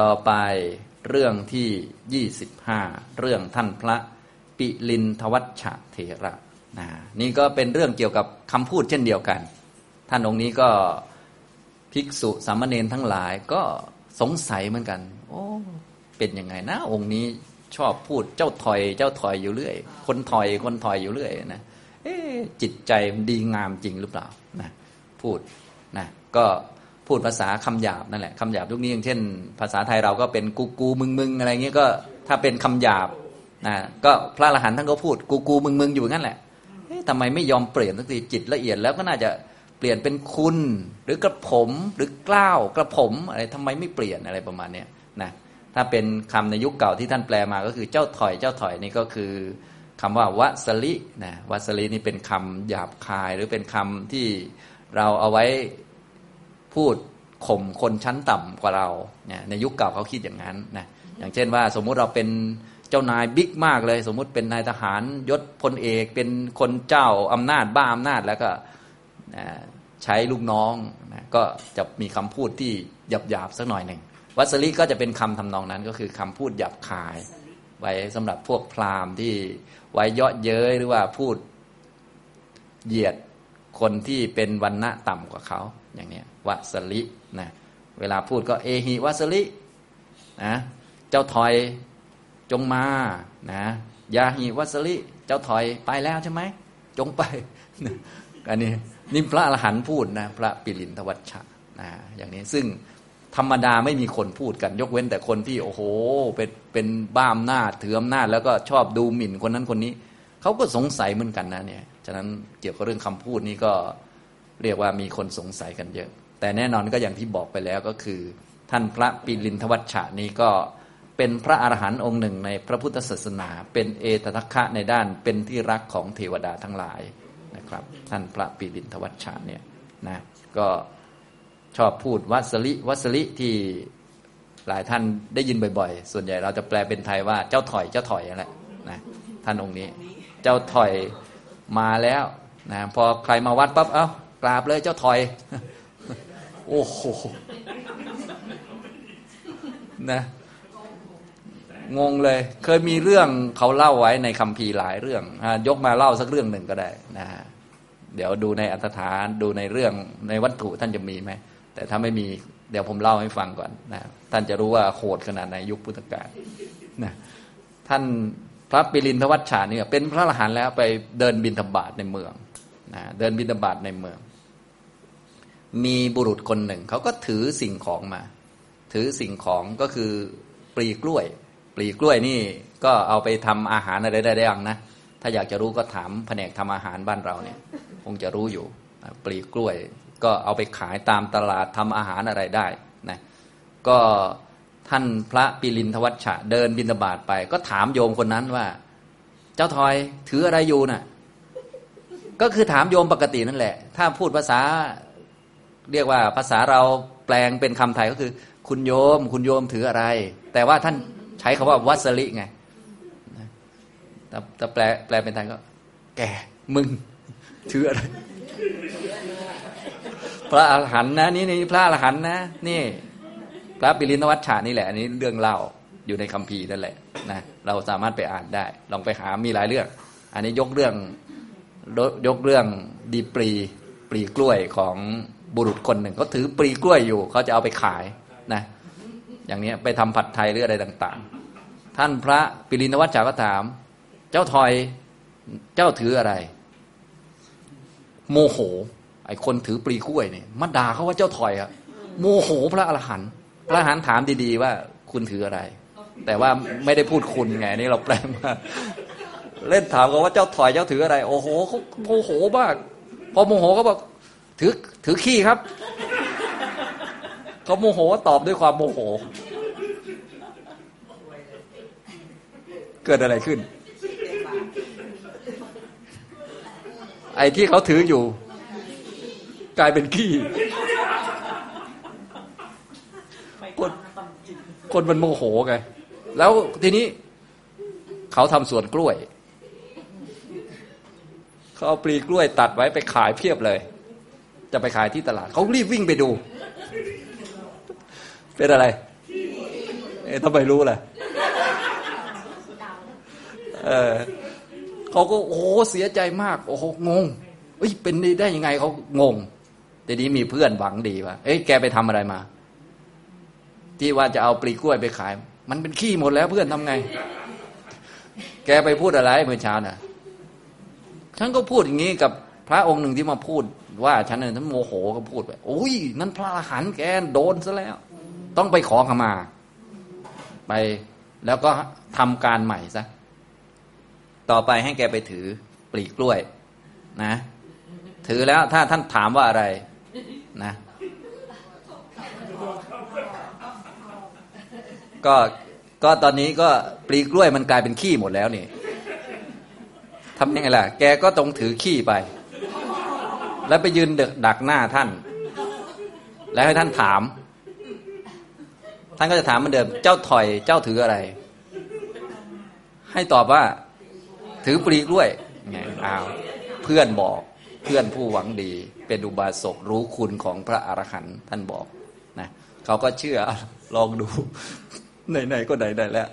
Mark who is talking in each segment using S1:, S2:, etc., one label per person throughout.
S1: ต่อไปเรื่องที่ยี่สิบห้าเรื่องท่านพระปิลินทวัชชะเถระนะนี่ก็เป็นเรื่องเกี่ยวกับคำพูดเช่นเดียวกัน ท่านองค์นี้ก็ภิกษุสามเณรทั้งหลายก็สงสัยเหมือนกัน โอ้เป็นยังไงนะ องค์นี้ชอบพูดเจ้าถอยเจ้าถอยอยู่เรื่อย คนถอยคนถอยอยู่เรื่อยนะเอ๊จิตใจมันดีงามจริงหรือเปล่านะพูดนะก็ พูดภาษาคำหยาบนั่นแหละคำหยาบทุกนี้อย่างเช่น ภาษาไทยเราก็เป็นกูกูมึงมึงอะไรเงี้ยก็ถ้าเป็นคำหยาบนะก็พระอรหันต์ท่านก็พูดกูกูมึงมึงอยู่งั้นแหละทำไมไม่ยอมเปลี่ยนสักทีจิตละเอียดแล้วก็น่าจะเปลี่ยนเป็นคุณ หรือกระผมหรือกล้าวกระผมอะไรทำไมไม่เปลี่ยนอะไรประมาณเนี้ยนะถ้าเป็นคำในยุคเก่าที่ท่านแปลมาก็คือเจ้าถอยเจ้าถอยนี่ก็คือคำว่าวัสลินะวัสลินี่เป็นคำหยาบคายหรือเป็นคำที่เราเอาไว้ พูดข่มคนชั้นต่ำกว่าเราเนี่ยในยุคเก่าเขาคิดอย่างนั้นนะอย่างเช่นว่าสมมุติเราเป็นเจ้านายบิ๊กมากเลย สมมุติเป็นนายทหารยศพลเอกเป็นคนเจ้าอำนาจบ้าอำนาจแล้วก็ใช้ลูกน้องนะก็จะมีคำพูดที่หยาบหยาบสักหน่อยหนึ่งวัสลิก็จะเป็นคำทำนองนั้นก็คือคำพูดหยาบคาย ไว้สำหรับพวกพราหมณ์ที่ไว้เยาะเย้ยหรือว่าพูดเหยียดคนที่เป็นวันณะต่ำกว่าเขาอย่างนี้ วัสลินะเวลาพูดก็เอหิวัสลินะเจ้าถอยจงมานะยาหิวัสลิเจ้าถอยไปแล้วใช่ไหมจงไปอันนี้นี่พระอรหันต์พูดนะพระปิลินทวัชชะนะอย่างนี้ซึ่งธรรมดาไม่มีคนพูดกัน ยกเว้นแต่คนที่โอ้โหเป็นเป็นบ้าอำนาจถืออำนาจแล้วก็ชอบดูหมิ่นคนนั้นคนนี้เขาก็สงสัยเหมือนกันนะเนี่ยฉะนั้นเกี่ยวกับเรื่องคำพูดนี้ก็เรียกว่ามีคนสงสัยกันเยอะ แต่แน่นอนก็อย่างที่บอกไปแล้วก็คือ ท่านพระปิลินทวัชชะนี้ก็เป็นพระอรหันต์องค์หนึ่งในพระพุทธศาสนา เป็นเอตทัคคะในด้านเป็นที่รักของเทวดาทั้งหลายนะครับ ท่านพระปิลินทวัชชะเนี่ยนะก็ชอบพูดวัสลิวัสลิที่หลายท่านได้ยินบ่อยๆ ส่วนใหญ่เราจะแปลเป็นไทยว่าเจ้าถอยเจ้าถอยอะไรนะท่านองค์นี้ เจ้าถอยมาแล้วนะพอใครมาวัดปั๊บเอา้ากราบเลยเจ้าถอย โอ้โหนะงงเลย เคยมีเรื่องเขาเล่าไว้ในคัมภีร์หลายเรื่องยกมาเล่าสักเรื่องหนึ่งก็ได้นะฮะเดี๋ยวดูในอัตถานดูในเรื่องในวัตถุท่านจะมีไหมแต่ถ้าไม่มีเดี๋ยวผมเล่าให้ฟังก่อนนะท่านจะรู้ว่าโหดขนาดในยุคพุทธกาลนะท่านพระปิรินทวัชชาเนี่ยเป็นพระอรหันต์แล้วไปเดินบินธบาตในเมืองนะเดินบินธบาตในเมือง มีบุรุษคนหนึ่ง เขาก็ถือสิ่งของมา ถือสิ่งของก็คือปลีกล้วย ปลีกล้วยนี่ก็เอาไปทำอาหารอะไรได้ได้ยังนะ ถ้าอยากจะรู้ก็ถามแผนกทำอาหารบ้านเราเนี่ย คงจะรู้อยู่ ปลีกล้วย ก็เอาไปขายตามตลาดทำอาหารอะไรได้นะก็ท่านพระปิลินทวัชชะเดินบินบาตไป ก็ถามโยมคนนั้นว่า เจ้าทอยถืออะไรอยู่น่ะ ก็คือถามโยมปกตินั่นแหละ ถ้าพูดภาษา เรียกว่าภาษาเราแปลงเป็นคำไทยก็คือ คุณโยม คุณโยมถืออะไร แต่ว่าท่านใช้คาว่าวัสลิไงแต่แปลแปลเป็นไทยก็ แกมึงถืออะไร พระอรหันต์นะนี่นี่พระอรหันต์นะ นี่ พระปิรินวัชชานี่แหละ อันนี้เรื่องเล่าอยู่ในคัมภีร์นั่นแหละนะเราสามารถไปอ่านได้ ลองไปหามีหลายเรื่อง อันนี้ยกเรื่องยกเรื่องดีปรีปรีกล้วยของ บุรุษคนหนึ่งเขาถือปรีกล้วยอยู่เขาจะเอาไปขายนะ อย่างนี้ไปทำผัดไทยหรืออะไรต่าง ๆ ท่านพระปิรินวัชชาก็ถาม เจ้าทอยเจ้าถืออะไร โมโห ไอ้คนถือปลีกล้วยเนี่ยมาด่าเขาว่าเจ้าถอยอะโมโหพระอรหันต์พระอรหันต์ถามดีๆว่าคุณถืออะไร แต่ว่าไม่ได้พูดคุณไงนี่เราแปลมาเล่นถามเขาว่าเจ้าถอยเจ้าถืออะไร โอ้โหเขาโมโหมากพอโมโหเขาบอก ถือถือขี้ครับเขาโมโหตอบด้วยความโมโห เกิดอะไรขึ้น ไอ้ที่เขาถืออยู่ กลายเป็นขี้คนคนมันโมโหไง แล้วทีนี้ เขาทำสวนกล้วย เขาเอาปลีกล้วยตัดไว้ไปขายเพียบเลย จะไปขายที่ตลาด เขารีบวิ่งไปดู เป็นอะไร เอ๊ะทำไมรู้ล่ะเออเขาก็โอ้เสียใจมาก โอ้โหงงเอ้ยเป็นได้ยังไงเขางงทีนี้มีเพื่อนหวังดีว่าเอ้ยแกไปทำอะไรมา ที่ว่าจะเอาปลีกล้วยไปขาย มันเป็นขี้หมดแล้วเพื่อนทำไง แกไปพูดอะไรเมื่อเช้าน่ะฉันก็พูดอย่างนี้กับ พระองค์หนึ่งที่มาพูดว่าฉันเนี่ยท่านโมโหก็พูดไปโอ้ยนั่นพระอรหันต์แกโดนซะแล้ว ต้องไปขอขมา ไปแล้วก็ทำการใหม่ซะต่อไปให้แกไปถือปลีกล้วย นะ ถือแล้วถ้าท่านถามว่าอะไรนะ ก็ก็ตอนนี้ก็ปลีกล้วยมันกลายเป็นขี้หมดแล้วนี่ทำยังไงล่ะ แกก็ต้องถือขี้ไป แล้วไปยืนดักหน้าท่าน แล้วให้ท่านถาม ท่านก็จะถามเหมือนเดิม เจ้าถอยเจ้าถืออะไร ให้ตอบว่า ถือปลีกล้วยไงอ้าวเพื่อนบอกเพื่อนผู้หวังดี เป็นอุบาสกรู้คุณของพระอรหันต์ท่านบอกนะเขาก็เชื่อลองดูไหนๆก็ไหนๆแล้ว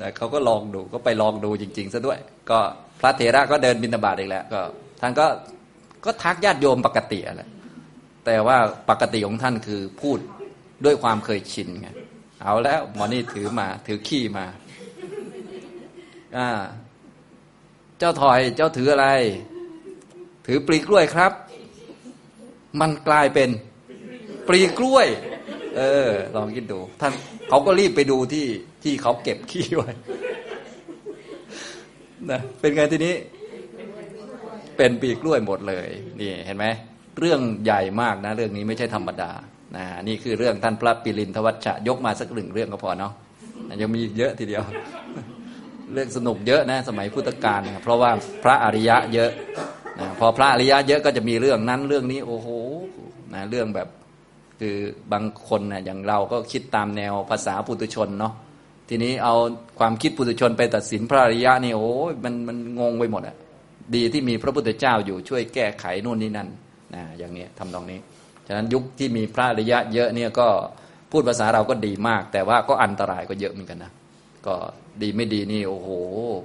S1: นะเขาก็ลองดูก็ไปลองดูจริง ๆซะด้วย ก็พระเถระก็เดินบิณฑบาตอีกแล้วก็ท่านก็ ก็ทักญาติโยมปกติอะไรแต่ว่าปกติของท่านคือพูดด้วยความเคยชินไงเอาแล้วหมอนี่ถือมาถือขี้มาอ่าเจ้าถอยเจ้าถืออะไร ถือปลีกล้วยครับ มันกลายเป็นปลีกล้วย เออ ลองคิดดู ท่านเขาก็รีบไปดูที่ที่เขาเก็บขี้ไว้นะเป็นไงทีนี้ เป็นปีกล้วยหมดเลยนี่เห็นไหมเรื่องใหญ่มากนะ เรื่องนี้ไม่ใช่ธรรมดานะนี่คือเรื่องท่านพระปิรินทวัชชะยกมาสักหนึ่งเรื่องก็พอเนาะยังมีเยอะทีเดียว เรื่องสนุกเยอะนะ สมัยพุทธกาลเพราะว่าพระอริยะเยอะนะพอพระอริยะเยอะก็จะมีเรื่องนั้นเรื่องนี้ โอ้โหนะเรื่องแบบคือบางคนนะอย่างเราก็คิดตามแนวภาษาปุถุชนเนาะทีนี้เอาความคิดปุถุชนไปตัดสินพระอริยะนี่โอ้มันมันงงไปหมดอะ ดีที่มีพระพุทธเจ้าอยู่ช่วยแก้ไขนู่นนี่นั่นนะอย่างนี้ทำตรงนี้ ฉะนั้นยุคที่มีพระอริยะเยอะเนี่ยก็พูดภาษาเราก็ดีมาก แต่ว่าก็อันตรายก็เยอะเหมือนกันนะก็ดีไม่ดีนี่โอ้โห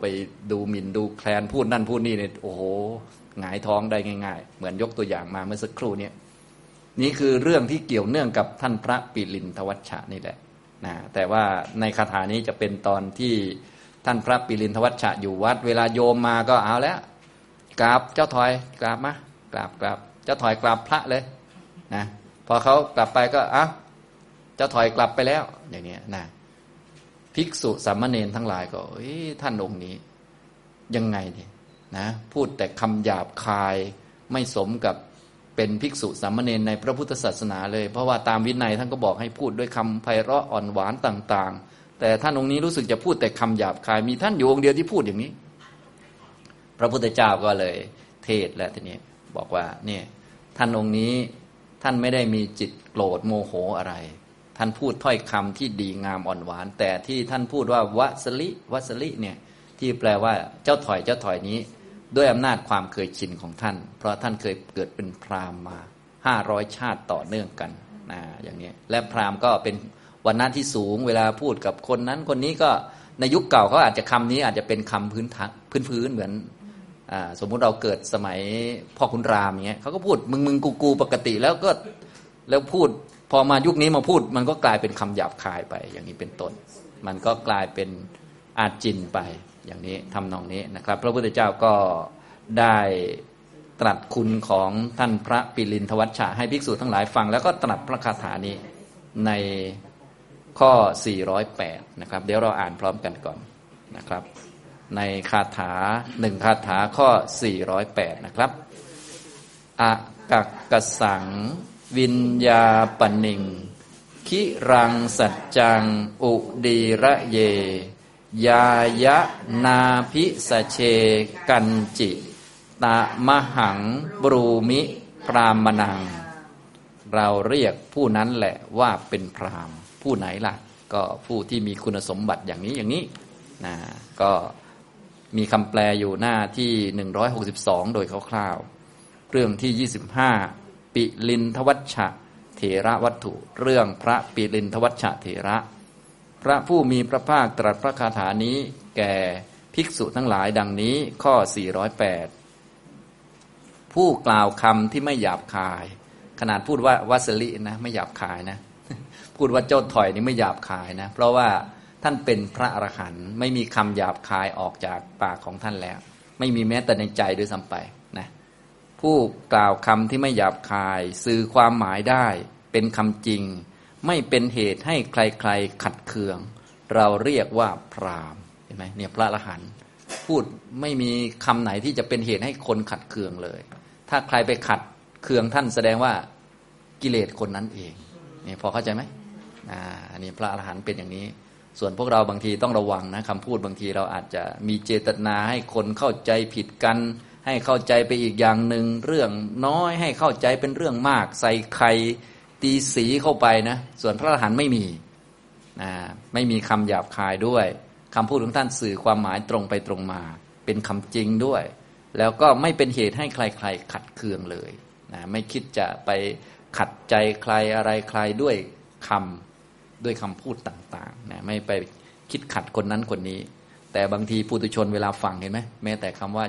S1: ไปดูหมิ่นดูแคลนพูดนั่นพูดนี่เนี่ยโอ้โหหงายท้องได้ง่าย ๆ เหมือนยกตัวอย่างมาเมื่อสักครู่นี้นี่คือเรื่องที่เกี่ยวเนื่องกับท่านพระปิลินทวัชชะนี่แหละนะแต่ว่าในคาถานี้จะเป็นตอนที่ท่านพระปิลินทวัชชะอยู่วัด เวลาโยมมาก็เอาแล้ว กราบเจ้าถอยกราบมากราบกราบเจ้าถอยกราบพระเลยนะพอเขากลับไปก็อ้าเจ้าถอยกลับไปแล้ว อย่างนี้นะภิกษุสามเณรทั้งหลายก็ท่านองค์นี้ ยังไงเนี่ยนะพูดแต่คำหยาบคายไม่สมกับเป็นภิกษุสามเณรในพระพุทธศาสนาเลย เพราะว่าตามวินัยท่านก็บอกให้พูดด้วยคำไพเราะอ่อนหวานต่าง ๆ แต่ท่านองค์นี้รู้สึกจะพูดแต่คำหยาบคาย มีท่านอยู่องค์เดียวที่พูดอย่างนี้ พระพุทธเจ้าก็เลยเทศน์แล้วทีนี้บอกว่าเนี่ยท่านองค์นี้ท่านไม่ได้มีจิตโกรธโมโหอะไร ท่านพูดถ้อยคำที่ดีงามอ่อนหวาน แต่ที่ท่านพูดว่าวสลิวสลิเนี่ยที่แปลว่าเจ้าถ่อยเจ้าถ่อยนี้ ด้วยอำนาจความเคยชินของท่าน เพราะท่านเคยเกิดเป็นพราหมณ์มาห้าร้อยชาติต่อเนื่องกันนะอย่างนี้และพราหมณ์ก็เป็นวันนั้นที่สูงเวลาพูดกับคนนั้นคนนี้ก็ในยุคเก่าเขาอาจจะคำนี้อาจจะเป็นคำพื้นพื้นพื้นเหมือน สมมุติเราเกิดสมัยพ่อคุณรามเงี้ยเขาก็พูดมึงมึงกูกูปกติแล้วก็แล้วพูดพอมายุคนี้มาพูด มันก็กลายเป็นคำหยาบคายไป อย่างนี้เป็นต้น มันก็กลายเป็นอาจินไปอย่างนี้ทำนองนี้นะครับ พระพุทธเจ้าก็ได้ตรัสคุณของท่านพระปิลินทวัชชะให้ภิกษุทั้งหลายฟัง แล้วก็ตรัสพระคาถานี้ในข้อ 408 นะครับ เดี๋ยวเราอ่านพร้อมกันก่อนนะครับ ในคาถาหนึ่งคาถาข้อ 408 นะครับอะกักกสัง วิญญาปนิง คิรังสัจจัง อุดีระเย ยายะนาพิสเชกันจิ ตะมหังบรูมิพรามนัง เราเรียกผู้นั้นแหละว่าเป็นพรามผู้ไหนล่ะ ก็ผู้ที่มีคุณสมบัติอย่างนี้อย่างนี้นะก็ มีคำแปลอยู่หน้าที่ 162 โดยคร่าวๆ เรื่องที่ 25 ปิลินทวัชชะเถระวัตถุ เรื่องพระปิลินทวัชชะเถระ พระผู้มีพระภาคตรัสพระคาถานี้แก่ภิกษุทั้งหลายดังนี้ข้อ 408 ผู้กล่าวคำที่ไม่หยาบคาย ขนาดพูดว่าวัสลินะไม่หยาบคายนะ พูดว่าเจ้าถอยนี่ไม่หยาบคายนะ เพราะว่า ท่านเป็นพระอรหันต์ไม่มีคำหยาบคายออกจากปากของท่านแล้ว ไม่มีแม้แต่ในใจด้วยซ้ำไปนะผู้กล่าวคำที่ไม่หยาบคาย สื่อความหมายได้ เป็นคำจริง ไม่เป็นเหตุให้ใครๆขัดเคือง เราเรียกว่าพรามเห็นไหมเนี่ยพระอรหันต์พูดไม่มีคำไหนที่จะเป็นเหตุให้คนขัดเคืองเลย ถ้าใครไปขัดเคืองท่านแสดงว่ากิเลสคนนั้นเองนี่พอเข้าใจไหมอ่าอันนี้พระอรหันต์เป็นอย่างนี้ ส่วนพวกเราบางทีต้องระวังนะคำพูดบางทีเราอาจจะมีเจตนาให้คนเข้าใจผิดกัน ให้เข้าใจไปอีกอย่างหนึ่งเรื่องน้อยให้เข้าใจเป็นเรื่องมาก ใส่ไข่ตีสีเข้าไปนะ ส่วนพระอรหันต์ไม่มีนะไม่มีคำหยาบคายด้วยคำพูดของท่านสื่อความหมายตรงไปตรงมา เป็นคำจริงด้วย แล้วก็ไม่เป็นเหตุให้ใครๆ ขัดเคืองเลยนะไม่คิดจะไปขัดใจใครอะไรใครด้วยคำ ด้วยคำพูดต่างๆนะไม่ไปคิดขัดคนนั้นคนนี้ แต่บางทีปุถุชนเวลาฟังเห็นไหมแม้แต่คำว่า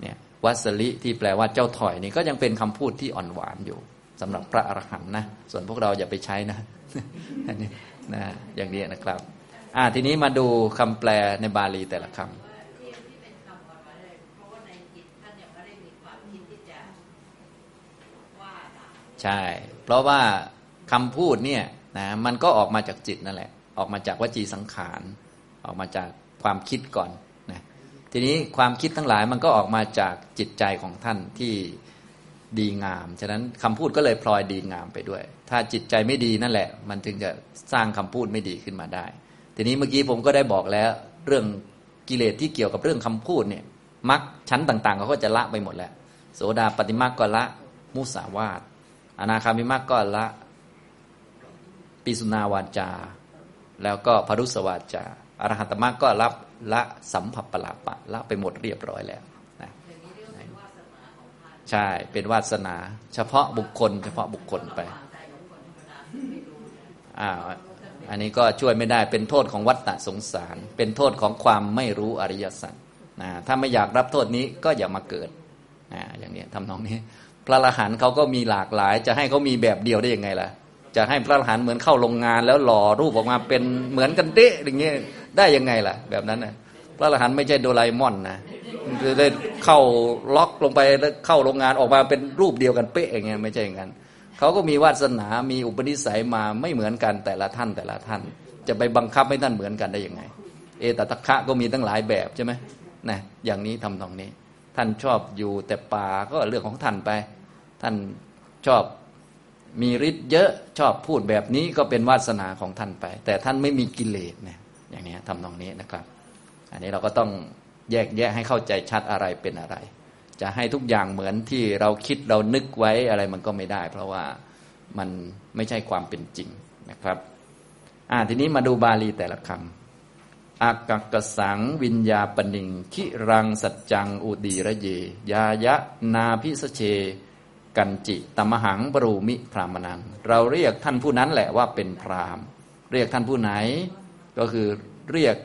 S1: เนี่ยวัสลิที่แปลว่าเจ้าถอยนี่ก็ยังเป็นคำพูดที่อ่อนหวานอยู่สำหรับพระอรหันต์นะส่วนพวกเราอย่าไปใช้นะอันนี้นะอย่างนี้นะครับอ่าทีนี้มาดูคำแปลในบาลีแต่ละคำใช่ เพราะว่าคำพูดเนี่ย นะมันก็ออกมาจากจิตนั่นแหละ ออกมาจากวจีสังขาร ออกมาจากความคิดก่อนนะทีนี้ความคิดทั้งหลายมันก็ออกมาจากจิตใจของท่านที่ดีงาม ฉะนั้นคำพูดก็เลยพลอยดีงามไปด้วย ถ้าจิตใจไม่ดีนั่นแหละ มันถึงจะสร้างคำพูดไม่ดีขึ้นมาได้ ทีนี้เมื่อกี้ผมก็ได้บอกแล้วเรื่องกิเลสที่เกี่ยวกับเรื่องคำพูดเนี่ยมักชั้นต่างๆเขาก็จะละไปหมดแล้ว โสดาปฏิมาก็ละ มุสาวาตอนาคามิมาก็ละ ปิสุนาวาจา แล้วก็พรุสวาจาอรหัตมรรคก็รับละสัมผัสปลาปะละไปหมดเรียบร้อยแล้วนะใช่เป็นวาสนา เฉพาะบุคคล เฉพาะบุคคลไปอ้าวอันนี้ก็ช่วยไม่ได้เป็นโทษของวัฏฏะสงสาร เป็นโทษของความไม่รู้อริยสัจนะถ้าไม่อยากรับโทษนี้ก็อย่ามาเกิดนะอย่างนี้ทำนองนี้ พระอรหันต์เขาก็มีหลากหลาย จะให้เขามีแบบเดียวได้ยังไงล่ะ จะให้พระอรหันต์เหมือนเข้าโรงงาน แล้วหล่อรูปออกมาเป็นเหมือนกันเด๊ะอย่างเงี้ยได้ยังไงล่ะ แบบนั้นนะพระอรหันต์ไม่ใช่โดราเอมอนนะจะได้เข้าล็อกลงไปแล้วเข้าโรงงานออกมาเป็นรูปเดียวกันเป๊ะอย่างเงี้ยไม่ใช่อย่างนั้นเขาก็มีวาสนา มีอุปนิสัยมาไม่เหมือนกันแต่ละท่านแต่ละท่าน จะไปบังคับให้ท่านเหมือนกันได้ยังไง เอตตะคะก็มีตั้งหลายแบบใช่ไหมนะอย่างนี้ทำตรงนี้ ท่านชอบอยู่แต่ป่าก็เรื่องของท่านไป ท่านชอบ มีฤทธิ์เยอะชอบพูดแบบนี้ก็เป็นวาสนาของท่านไป แต่ท่านไม่มีกิเลสเนี่ยอย่างนี้ทำตรงนี้นะครับ อันนี้เราก็ต้องแยกแยะให้เข้าใจชัดอะไรเป็นอะไร จะให้ทุกอย่างเหมือนที่เราคิดเรานึกไว้อะไรมันก็ไม่ได้ เพราะว่ามันไม่ใช่ความเป็นจริงนะครับอ่าทีนี้มาดูบาลีแต่ละคำอากักกสังวิญญาปนิง คิรังสัจจัง อุดีระเย ยายะ นาพิสเช กันจิตมหังบรูมิพรามนัง เราเรียกท่านผู้นั้นแหละว่าเป็นพรามเรียกท่านผู้ไหน ก็คือเรียก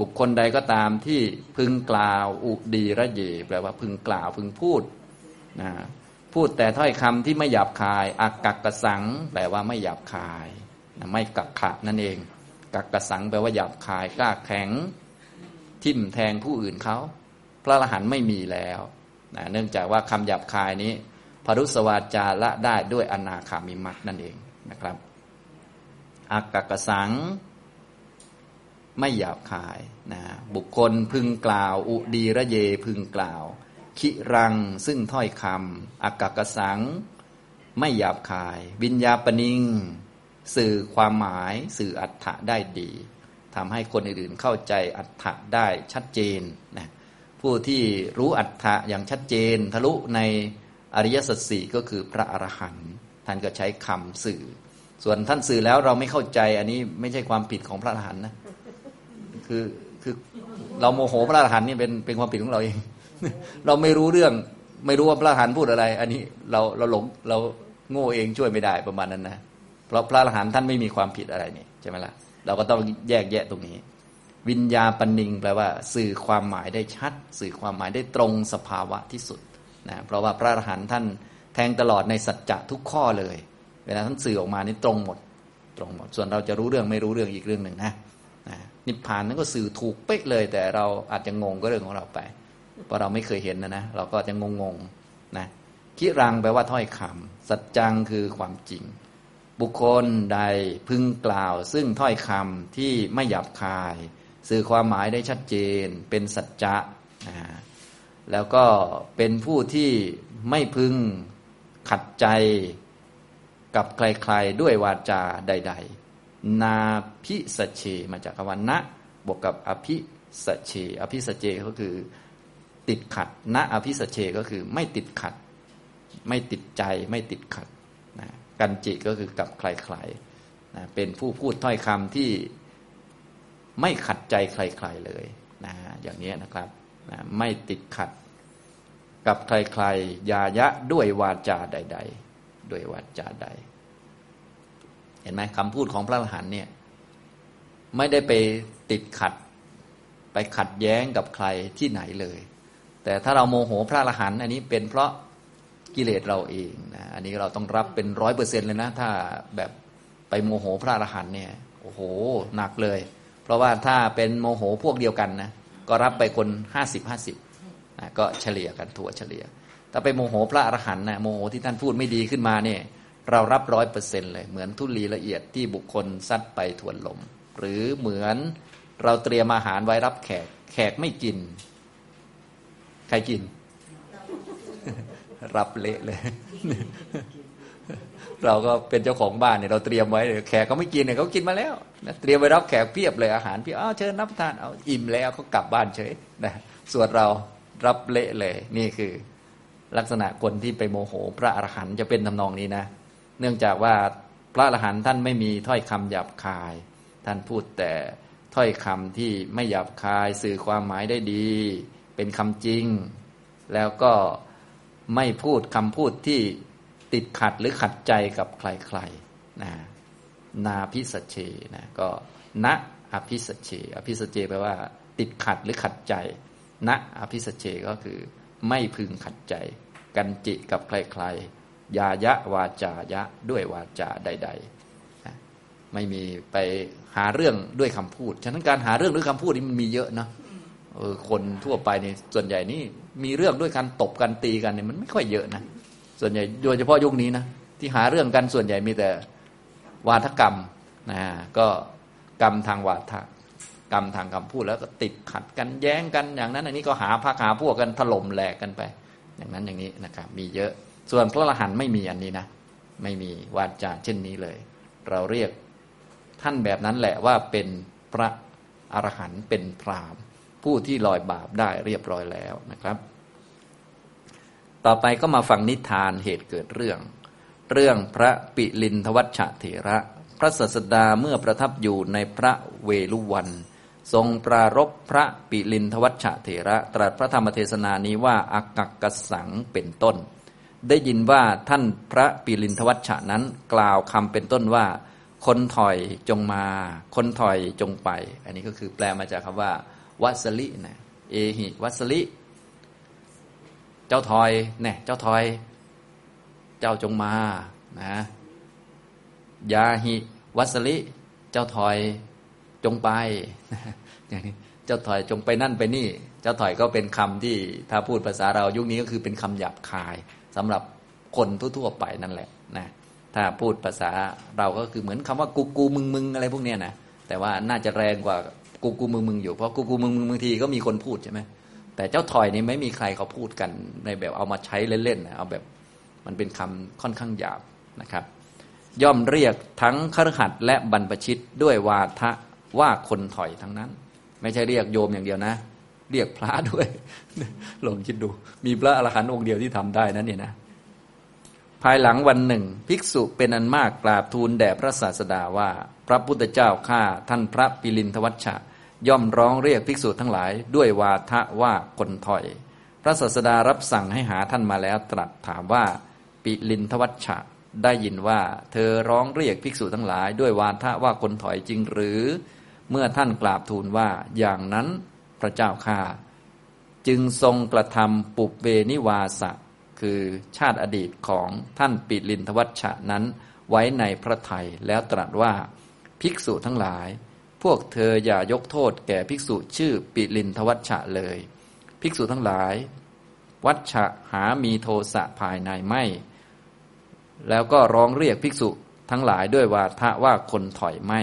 S1: บุคคลใดก็ตามที่พึงกล่าวอุดีระเยแปลว่าพึงกล่าวพึงพูดนะพูดแต่ถ้อยคำที่ไม่หยาบคายอากักกสัง แปลว่าไม่หยาบคายนะไม่กักขะนั่นเอง กักกสังแปลว่าหยาบคายกล้าแข็ง ทิ่มแทงผู้อื่นเขา พระอรหันต์ไม่มีแล้วนะเนื่องจากว่าคำหยาบคายนี้ พรุสวาจาละได้ด้วยอนาคามิมักนั่นเองนะครับอากักกสัง ไม่หยาบคายนะบุคคลพึงกล่าว อุดีระเยพึงกล่าว คิรังซึ่งถ้อยคำอากากสัง ไม่หยาบคาย วิญญาปนิง สื่อความหมายสื่ออัฏฐะได้ดีทำให้คนอื่นเข้าใจอัฏฐะได้ชัดเจนนะผู้ที่รู้อัฏฐะอย่างชัดเจน ทะลุใน อริยสัจสี่ก็คือพระอรหันต์ท่านก็ใช้คำสื่อ ส่วนท่านสื่อแล้วเราไม่เข้าใจอันนี้ไม่ใช่ความผิดของพระอรหันต์นะคือคือเราโมโหพระอรหันต์นี่เป็นเป็นความผิดของเราเอง เราไม่รู้เรื่องไม่รู้ว่าพระอรหันต์พูดอะไร อันนี้เราเราหลงเราโง่เองช่วยไม่ได้ประมาณนั้นนะเพราะพระอรหันต์ท่านไม่มีความผิดอะไรนี่ใช่ไหมล่ะเราก็ต้องแยกแยะตรงนี้ วิญญาปนิงแปลว่า สื่อความหมายได้ชัด สื่อความหมายได้ตรงสภาวะที่สุด นะเพราะว่าพระอรหันต์ท่านแทงตลอดในสัจจะทุกข้อเลย เวลาท่านสื่อออกมานี่ตรงหมด ตรงหมด ส่วนเราจะรู้เรื่องไม่รู้เรื่องอีกเรื่องหนึ่งนะนะนิพพานนั้นก็สื่อถูกเป๊ะเลย แต่เราอาจจะงงก็เรื่องของเราไปเพราะเราไม่เคยเห็นนะนะเราก็จะงงงนะคิรังแปลว่าถ้อยคำสัจจังคือความจริง บุคคลใดพึงกล่าว ซึ่งถ้อยคำที่ไม่หยาบคาย สื่อความหมายได้ชัดเจน เป็นสัจจะนะ แล้วก็เป็นผู้ที่ไม่พึงขัดใจกับใครๆ ด้วยวาจาใด ๆ นาพิสเช มาจากคำว่านะบวกกับอภิสเช อภิสเชก็คือติดขัดณอภิสเชก็คือไม่ติดขัด ไม่ติดใจไม่ติดขัดนะกันจิก็คือกับใครๆนะเป็นผู้พูดถ้อยคำที่ไม่ขัดใจใคร ๆเลยนะอย่างนี้นะครับ นะไม่ติดขัด กับใครๆยายะด้วยวาจาใด ๆ ด้วยวาจาใด เห็นไหมคำพูดของพระอรหันต์เนี่ย ไม่ได้ไปติดขัด ไปขัดแย้งกับใครที่ไหนเลย แต่ถ้าเราโมโหพระอรหันต์อันนี้เป็นเพราะกิเลสเราเองนะอันนี้เราต้องรับเป็นร้อยเปอร์เซ็นเลยนะ ถ้าแบบไปโมโหพระอรหันต์เนี่ย โอ้โห หนักเลย เพราะว่าถ้าเป็นโมโหพวกเดียวกันนะ ก็รับไปคนห้าสิบห้าสิบก็เฉลี่ยกันถั่วเฉลี่ย ถ้าไปโมโหพระอรหันต์นะโมโหที่ท่านพูดไม่ดีขึ้นมาเนี่ยเรารับร้อยเปอร์เซ็นเลย เหมือนทุลีละเอียดที่บุคคลซัดไปทวนลม หรือเหมือนเราเตรียมอาหารไว้รับแขก แขกไม่กิน ใครกิน รับเละเลย เราก็เป็นเจ้าของบ้านเนี่ยเราเตรียมไว้แขกเขาไม่กินเนี่ยเขากินมาแล้วนะเตรียมไว้รับแขกเพียบเลยอาหารเพี่อ้าวเชิญรับทานเอาอิ่มแล้วเขากลับบ้านเฉยนะส่วนเรารับเละเลย นี่คือลักษณะคนที่ไปโมโห พระอรหันต์จะเป็นทำนองนี้นะ เนื่องจากว่าพระอรหันต์ท่านไม่มีถ้อยคำหยาบคาย ท่านพูดแต่ถ้อยคำที่ไม่หยาบคายสื่อความหมายได้ดี เป็นคำจริง แล้วก็ไม่พูดคำพูดที่ ติดขัดหรือขัดใจกับใครๆนะนาพิสเชนะก็ณอภิสเช อภิสเชแปลว่า ติดขัดหรือขัดใจณอภิสเจก็คือ ไม่พึงขัดใจ กันจิกับใครๆยายะวาจายะด้วยวาจาใดๆไม่มีไปหาเรื่องด้วยคำพูด ฉะนั้นการหาเรื่องด้วยคำพูดนี่มันมีเยอะนะเออคนทั่วไปนี่ส่วนใหญ่นี่มีเรื่องด้วยการตบกันตีกันเนี่ยมันไม่ค่อยเยอะนะ ส่วนใหญ่โดยเฉพาะยุคนี้นะที่หาเรื่องกันส่วนใหญ่มีแต่วาทกรรมนะก็กรรมทางวาทกรรมทางคำพูดแล้วก็ติดขัดกันแย้งกันอย่างนั้นอันนี้ก็หาพักหาพวกกันถล่มแหลกกันไป อย่างนั้นอย่างนี้นะครับ มีเยอะส่วนพระอรหันต์ไม่มีอันนี้นะไม่มีวาจาเช่นนี้เลย เราเรียกท่านแบบนั้นแหละว่าเป็นพระอรหันต์เป็นพรามผู้ที่ลอยบาปได้เรียบร้อยแล้วนะครับ ต่อไปก็มาฟังนิทานเหตุเกิดเรื่อง เรื่องพระปิลินทวัชเถระ พระสัสดาเมื่อประทับอยู่ในพระเวลุวัน ทรงปรารบพระปิลินทวัชเถระ ตรัสพระธรรมเทศนานี้ว่าอากักกสังเป็นต้น ได้ยินว่าท่านพระปิลินทวัชนั้นกล่าวคำเป็นต้นว่า คนถอยจงมา คนถอยจงไป อันนี้ก็คือแปลมาจากคำว่า วัสลินะเอหิวัสลิ จ้าถอยเนี่ยเจ้าถอย เจ้าจงมานะยาหิวัสลิ เจ้าถอยจงไปอย่างนี้เจ้าถอยจงไปนั่นไปนี่ เจ้าถอยก็เป็นคำที่ถ้าพูดภาษาเรายุคนี้ก็คือเป็นคำหยาบคายสำหรับคนทั่วๆไปนั่นแหละนะถ้าพูดภาษาเราก็คือเหมือนคำว่ากูกูมึงมึงอะไรพวกเนี้ยนะแต่ว่าน่าจะแรงกว่ากูกูมึงมึงอยู่เพราะกูกูมึงมึงบางทีก็มีคนพูดใช่ไหม แต่เจ้าถอยนี่ไม่มีใครเขาพูดกันในแบบเอามาใช้เล่นๆนะเอาแบบมันเป็นคำค่อนข้างหยาบนะครับ ย่อมเรียกทั้งครหัดและบรรพชิตด้วยวาทะว่าคนถอยทั้งนั้น ไม่ใช่เรียกโยมอย่างเดียวนะ เรียกพระด้วยลองคิดดู มีพระอรหันต์องค์เดียวที่ทำได้นั่นเนี่ยนะ ภายหลังวันหนึ่ง ภิกษุเป็นอันมากกราบทูลแด่พระศาสดาว่า พระพุทธเจ้าข้าท่านพระปิลินทวัชชะ ย่อมร้องเรียกภิกษุทั้งหลาย ด้วยวาทะว่าคนถอย พระศาสดารับสั่งให้หาท่านมาแล้วตรัสถามว่า ปิลินทวัชชะได้ยินว่า เธอร้องเรียกภิกษุทั้งหลาย ด้วยวาทะว่าคนถอยจริงหรือ เมื่อท่านกราบทูลว่าอย่างนั้นพระเจ้าข้าจึงทรงกระทำปุบเบนิวาสะคือชาติอดีตของท่านปิลินทวัชชะนั้นไว้ในพระไทยแล้วตรัสว่าภิกษุทั้งหลาย พวกเธออย่ายกโทษแก่ภิกษุชื่อปิลินทวัชชะเลย ภิกษุทั้งหลาย วัชชะหามีโทสะภายในไม่ แล้วก็ร้องเรียกภิกษุทั้งหลายด้วยวาทะว่าคนถอยไม่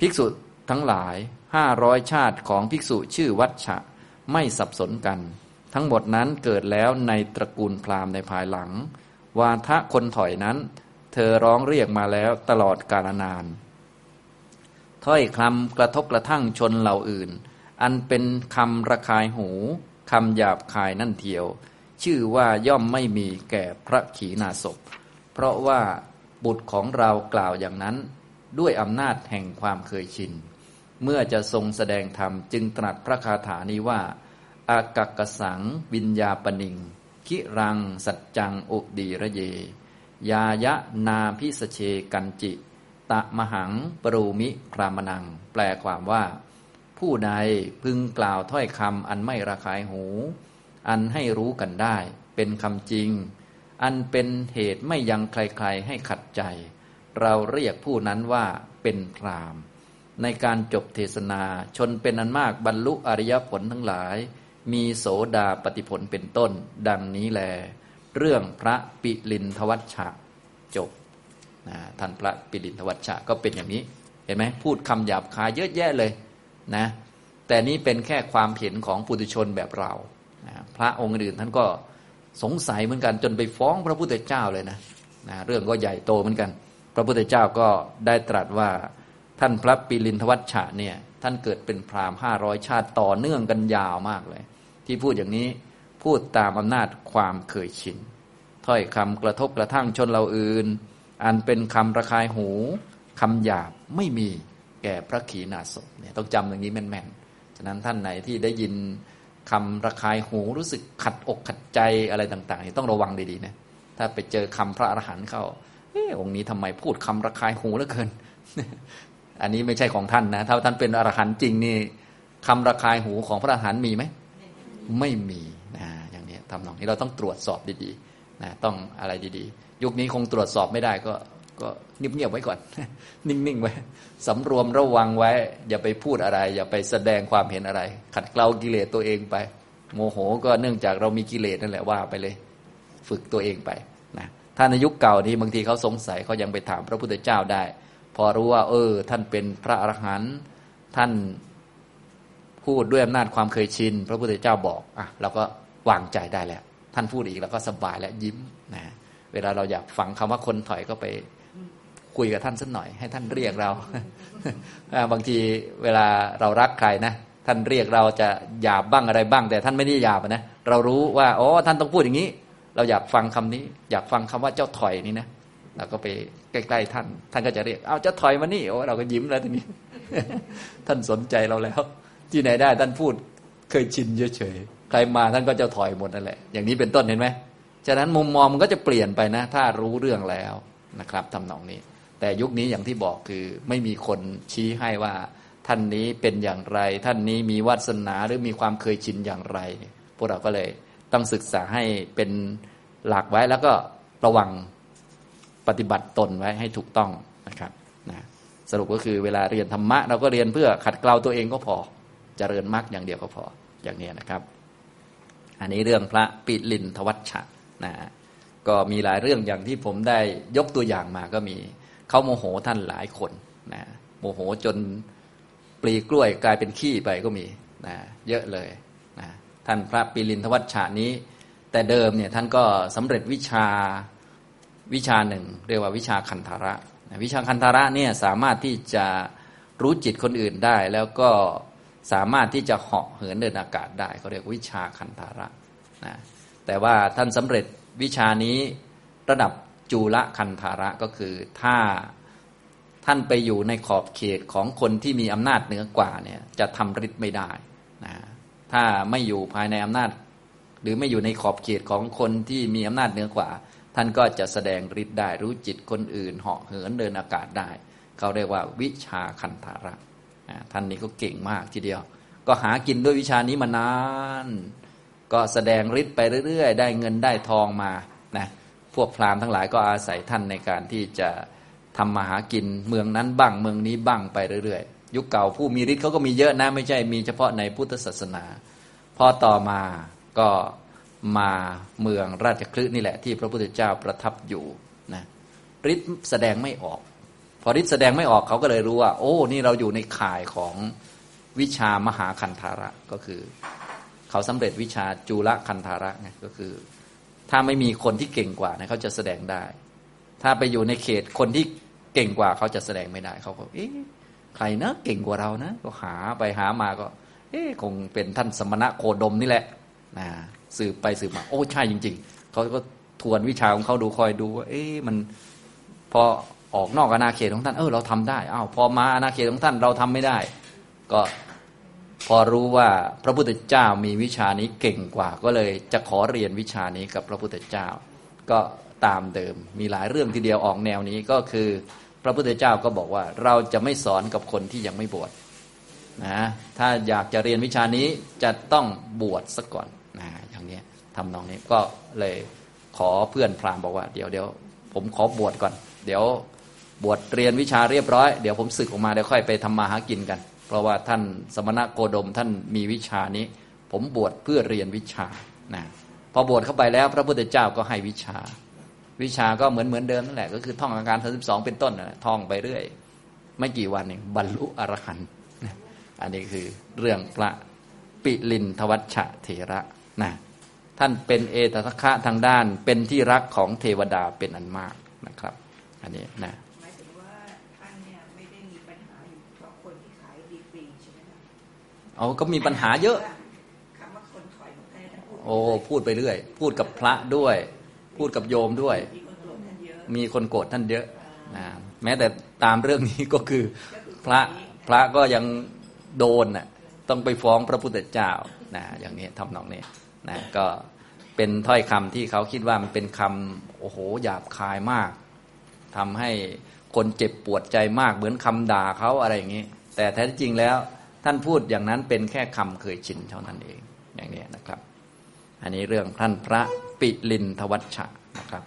S1: ภิกษุทั้งหลายห้าร้อยชาติของภิกษุชื่อวัชชะไม่สับสนกัน ทั้งหมดนั้นเกิดแล้วในตระกูลพราหมณ์ในภายหลัง วาทะคนถอยนั้น เธอร้องเรียกมาแล้วตลอดกาลนาน ถ้อยคำกระทบกระทั่งชนเหล่าอื่น อันเป็นคำระคายหูคำหยาบคายนั่นเทียว ชื่อว่าย่อมไม่มีแก่พระขีณาสพเพราะว่าบุตรของเรากล่าวอย่างนั้น ด้วยอำนาจแห่งความเคยชิน เมื่อจะทรงแสดงธรรมจึงตรัสพระคาถานี้ว่า อากักสังวิญญาปนิง คิรังสัจจังอุดีระเย ยายะนาพิสเชกันจิะมหังปรูมิพรามนัง แปลความว่า ผู้ใดพึงกล่าวถ้อยคำอันไม่ระคายหู อันให้รู้กันได้ เป็นคำจริง อันเป็นเหตุไม่ยังใครๆให้ขัดใจ เราเรียกผู้นั้นว่าเป็นพรามในการจบเทศนาชนเป็นอันมากบรรลุอริยผลทั้งหลาย มีโสดาปฏิผลเป็นต้น ดังนี้แล เรื่องพระปิลินทวัชชะจบ นะท่านพระปิดินทวัชชะก็เป็นอย่างนี้ เห็นไหมพูดคำหยาบคายเยอะแยะเลยนะ แต่นี้เป็นแค่ความเห็นของปุถุชนแบบเรานะพระองค์อื่นท่านก็สงสัยเหมือนกันจนไปฟ้องพระพุทธเจ้าเลยนะนะเรื่องก็ใหญ่โตเหมือนกัน พระพุทธเจ้าก็ได้ตรัสว่าท่านพระปิลินทวัชชะเนี่ยท่านเกิดเป็นพราหมณ์ห้าร้อยชาติต่อเนื่องกันยาวมากเลย ที่พูดอย่างนี้พูดตามอำนาจความเคยชินถ้อยคำกระทบกระทั่งชนเราอื่น อันเป็นคำระคายหูคำหยาบไม่มีแก่พระขีณาสพเนี่ยต้องจำอย่างนี้แม่นๆ ฉะนั้นท่านไหนที่ได้ยินคำระคายหูรู้สึกขัดอกขัดใจอะไรต่างๆต้องระวังดีๆนะถ้าไปเจอคำพระอรหันต์เข้าเออองค์นี้ทำไมพูดคำระคายหูเหลือเกิน อันนี้ไม่ใช่ของท่านนะถ้าท่านเป็นอรหันต์จริงนี่คำระคายหูของพระอรหันต์มีไหมไม่มีนะอย่างนี้ทำนองนี้เราต้องตรวจสอบดีๆนะต้องอะไรดีๆ ยุคนี้คงตรวจสอบไม่ได้ก็ก็เงียบๆไว้ก่อน นิ่งๆไว้สำรวมระวังไว้ อย่าไปพูดอะไร อย่าไปแสดงความเห็นอะไร ขัดเกลากิเลสตัวเองไป โมโหก็เนื่องจากเรามีกิเลสนั่นแหละว่าไปเลย ฝึกตัวเองไปนะถ้าในยุคเก่านี้บางทีเขาสงสัยเขายังไปถามพระพุทธเจ้าได้ พอรู้ว่า เออ ท่านเป็นพระอรหันต์ท่านพูดด้วยอำนาจความเคยชิน พระพุทธเจ้าบอกอะเราก็วางใจได้แล้ว ท่านพูดอีกเราก็สบายแล้วยิ้มนะ เวลาเราอยากฟังคำว่าคนถอยก็ไปคุยกับท่านสักหน่อย ให้ท่านเรียกเรา บางทีเวลาเรารักใครนะท่านเรียกเราจะหยาบบ้างอะไรบ้าง แต่ท่านไม่ได้หยาบนะเรารู้ว่าอ๋อท่านต้องพูดอย่างนี้ เราอยากฟังคำนี้ อยากฟังคำว่าเจ้าถอยนี่นะเราก็ไปใกล้ๆท่าน ท่านก็จะเรียก เอาเจ้าถอยมานี่โอ้เราก็ยิ้มแล้วทีนี้ ท่านสนใจเราแล้ว ที่ไหนได้ท่านพูดเคยชินเฉยๆใครมาท่านก็จะถอยหมดนั่นแหละ อย่างนี้เป็นต้นเห็นไหม ฉะนั้นมุมมองมันก็จะเปลี่ยนไปนะ ถ้ารู้เรื่องแล้วนะครับทำนองนี้ แต่ยุคนี้อย่างที่บอกคือไม่มีคนชี้ให้ว่าท่านนี้เป็นอย่างไร ท่านนี้มีวาสนาหรือมีความเคยชินอย่างไร พวกเราก็เลยต้องศึกษาให้เป็นหลักไว้แล้วก็ระวังปฏิบัติตนไว้ให้ถูกต้องนะครับนะสรุปก็คือเวลาเรียนธรรมะ เราก็เรียนเพื่อขัดเกลาตัวเองก็พอจเจริญมรรคอย่างเดียวก็พออย่างนี้นะครับ อันนี้เรื่องพระปิลินทวัชชะ นะก็มีหลายเรื่องอย่างที่ผมได้ยกตัวอย่างมาก็มีเขาโมโหท่านหลายคนนะโมโหจนปลีกล้วยกลายเป็นขี้ไปก็มีนะเยอะเลยนะท่านพระปิลินทวัชชานี้ แต่เดิมเนี่ยท่านก็สำเร็จวิชาวิชาหนึ่ง เรียกว่าวิชาคันธาระนะวิชาคันธาระเนี่ยสามารถที่จะรู้จิตคนอื่นได้ แล้วก็สามารถที่จะเหาะเหินเดินอากาศได้เขาเรียกวิชาคันธาระนะ แต่ว่าท่านสำเร็จวิชานี้ระดับจูละคันธาระก็คือถ้าท่านไปอยู่ในขอบเขตของคนที่มีอำนาจเหนือกว่าเนี่ยจะทำฤทธิ์ไม่ได้นะถ้าไม่อยู่ภายในอำนาจ หรือไม่อยู่ในขอบเขตของคนที่มีอำนาจเหนือกว่า ท่านก็จะแสดงฤทธิ์ได้รู้จิตคนอื่นเหาะเหินเดินอากาศได้ เขาเรียกว่าวิชาคันธาระท่านนี้ก็เก่งมากทีเดียว ก็หากินด้วยวิชานี้มานาน ก็แสดงฤทธิ์ไปเรื่อยๆ ได้เงินได้ทองมานะพวกพราหมณ์ทั้งหลายก็อาศัยท่านในการที่จะทำมาหากินเมืองนั้นบ้างเมืองนี้บ้างไปเรื่อยๆ ยุคเก่าผู้มีฤทธิ์เขาก็มีเยอะนะไม่ใช่มีเฉพาะในพุทธศาสนา พอต่อมาก็มาเมืองราชคลึนี่แหละที่พระพุทธเจ้าประทับอยู่นะฤทธิ์แสดงไม่ออก พอฤทธิ์แสดงไม่ออกเขาก็เลยรู้ว่า โอ้ นี่เราอยู่ในข่ายของวิชามหาคันธาระก็คือ เขาสำเร็จวิชาจุลคันธาระไงก็คือ ถ้าไม่มีคนที่เก่งกว่านะเขาจะแสดงได้ ถ้าไปอยู่ในเขตคนที่เก่งกว่าเขาจะแสดงไม่ได้เขาก็เอ๊ะใครนะเก่งกว่าเรานะ ก็หาไปหามาก็ เอ๊ะคงเป็นท่านสมณะโคดมนี่แหละนะสืบไปสืบมา โอ้ใช่จริง ๆเขาก็ทวนวิชาของเขาดูคอยดูว่าเอ๊ะมันพอออกนอกอาณาเขตของท่านเออเราทำได้อ้าวพอมาอาณาเขตของท่านเราทำไม่ได้ ก็ พอรู้ว่าพระพุทธเจ้ามีวิชานี้เก่งกว่า ก็เลยจะขอเรียนวิชานี้กับพระพุทธเจ้า ก็ตามเดิม มีหลายเรื่องทีเดียวออกแนวนี้ก็คือ พระพุทธเจ้าก็บอกว่าเราจะไม่สอนกับคนที่ยังไม่บวชนะถ้าอยากจะเรียนวิชานี้จะต้องบวชซะก่อนนะอย่างนี้ทำนองนี้ก็เลยขอเพื่อนพราหมณ์บอกว่า เดี๋ยวเดี๋ยวผมขอบวชก่อน เดี๋ยวบวชเรียนวิชาเรียบร้อย เดี๋ยวผมศึกออกมาเดี๋ยวค่อยไปทำมาหากินกัน ราะว่าท่านสมณะโคดมท่านมีวิชานี้ ผมบวชเพื่อเรียนวิชานะพอบวชเข้าไปแล้วพระพุทธเจ้าก็ให้วิชา วิชาก็เหมือนเหมือนเดิมนั่นแหละก็คือท่องอาการทั้งสิบสองเป็นต้นนะท่องไปเรื่อย ไม่กี่วันเองบรรลุอรหันต์อันนี้คือเรื่องพระปิลินทวัชะเถระนะท่านเป็นเอตทัคคะทางด้านเป็นที่รักของเทวดาเป็นอันมากนะครับ อันนี้นะ เอาก็มีปัญหาเยอะ
S2: คำว่าคนถอยของท่านท่านพูด
S1: โอ้พูดไปเรื่อย พูดกับพระด้วย พูดกับโยมด้วย
S2: มีคนโกรธท่านเยอะ
S1: มีคนโกรธท่านเยอะนะแม้แต่ตามเรื่องนี้ก็คือพระพระก็ยังโดนน่ะต้องไปฟ้องพระพุทธเจ้านะอย่างนี้ทำนองนี้นะก็เป็นถ้อยคำที่เขาคิดว่ามันเป็นคำโอ้โหหยาบคายมากทำให้คนเจ็บปวดใจมากเหมือนคำด่าเขาอะไรอย่างนี้ แต่แท้จริงแล้ว ท่านพูดอย่างนั้นเป็นแค่คำเคยชินเท่านั้นเองอย่างนี้นะครับ อันนี้เรื่องท่านพระปิลินทวัชชะนะครับ